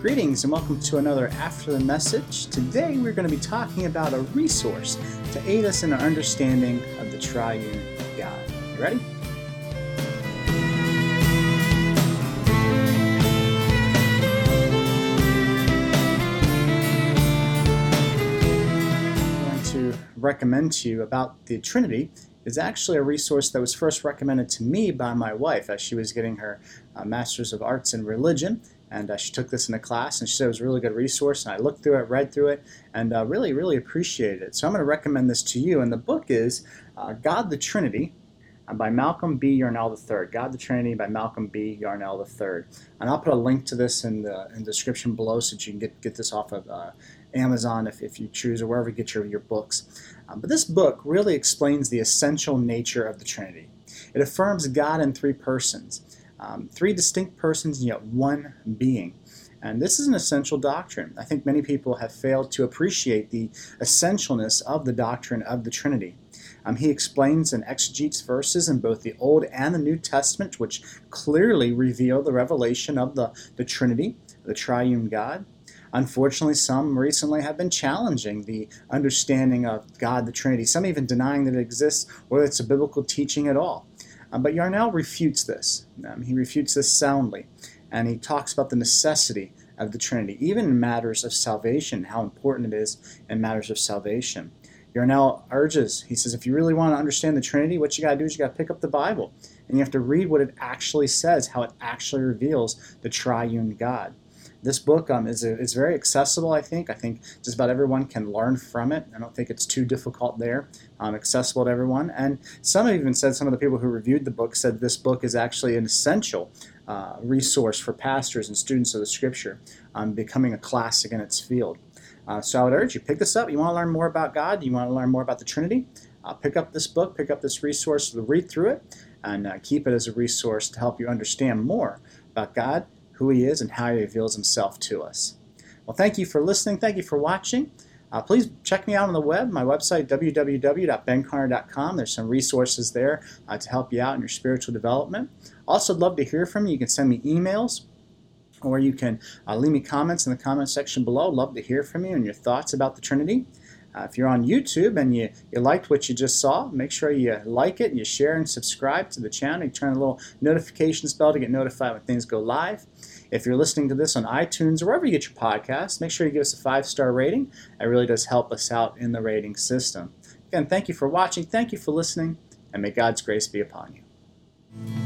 Greetings and welcome to another After the Message. Today we're going to be talking about a resource to aid us in our understanding of the triune God. You ready? Recommend to you about the Trinity is actually a resource that was first recommended to me by my wife as she was getting her uh, Master's of Arts in Religion and uh, she took this in a class and she said it was a really good resource and i looked through it read through it and uh, really really appreciated it. So i'm going to recommend this to you and the book is uh, god the trinity uh, by malcolm b. Yarnell iii god the trinity by malcolm b. Yarnell iii and i'll put a link to this in the, in the description below so that you can get, get this off of uh, amazon if, if you choose or wherever you get your, your books. Um, but this book really explains the essential nature of the trinity. It affirms god in three persons um, three distinct persons, yet one being. And this is an essential doctrine. I think many people have failed to appreciate the essentialness of the doctrine of the Trinity. Um, he explains and exegetes verses in both the Old and the New Testament, which clearly reveal the revelation of the, the Trinity, the triune God. Unfortunately, some recently have been challenging the understanding of God, the Trinity, some even denying that it exists or that it's a biblical teaching at all. Um, but Yarnell refutes this. Um, he refutes this soundly, and he talks about the necessity of the Trinity, even in matters of salvation, how important it is in matters of salvation. Yarnell urges, he says, if you really want to understand the Trinity, what you got to do is you got to pick up the Bible, and you have to read what it actually says, how it actually reveals the triune God this book um, is, is very accessible, I think. I think just about everyone can learn from it. I don't think it's too difficult there, um, accessible to everyone. And some have even said, some of the people who reviewed the book said this book is actually an essential uh, resource for pastors and students of the Scripture, um, becoming a classic in its field. Uh, so I would urge you, pick this up. You want to learn more about God? You want to learn more about the Trinity? Uh, pick up this book, pick up this resource, read through it, and uh, keep it as a resource to help you understand more about God who he is and how he reveals himself to us. Well, thank you for listening. Thank you for watching. Uh, please check me out on the web, my website, www.bencarner.com. There's some resources there uh, to help you out in your spiritual development. Also, love to hear from you. You can send me emails or you can uh, leave me comments in the comment section below. Love to hear from you and your thoughts about the Trinity. Uh, if you're on YouTube and you, you liked what you just saw, make sure you like it, and you share and subscribe to the channel. You turn the little notifications bell to get notified when things go live. If you're listening to this on iTunes or wherever you get your podcasts, make sure you give us a five star rating. It really does help us out in the rating system. Again, thank you for watching, thank you for listening, and may God's grace be upon you.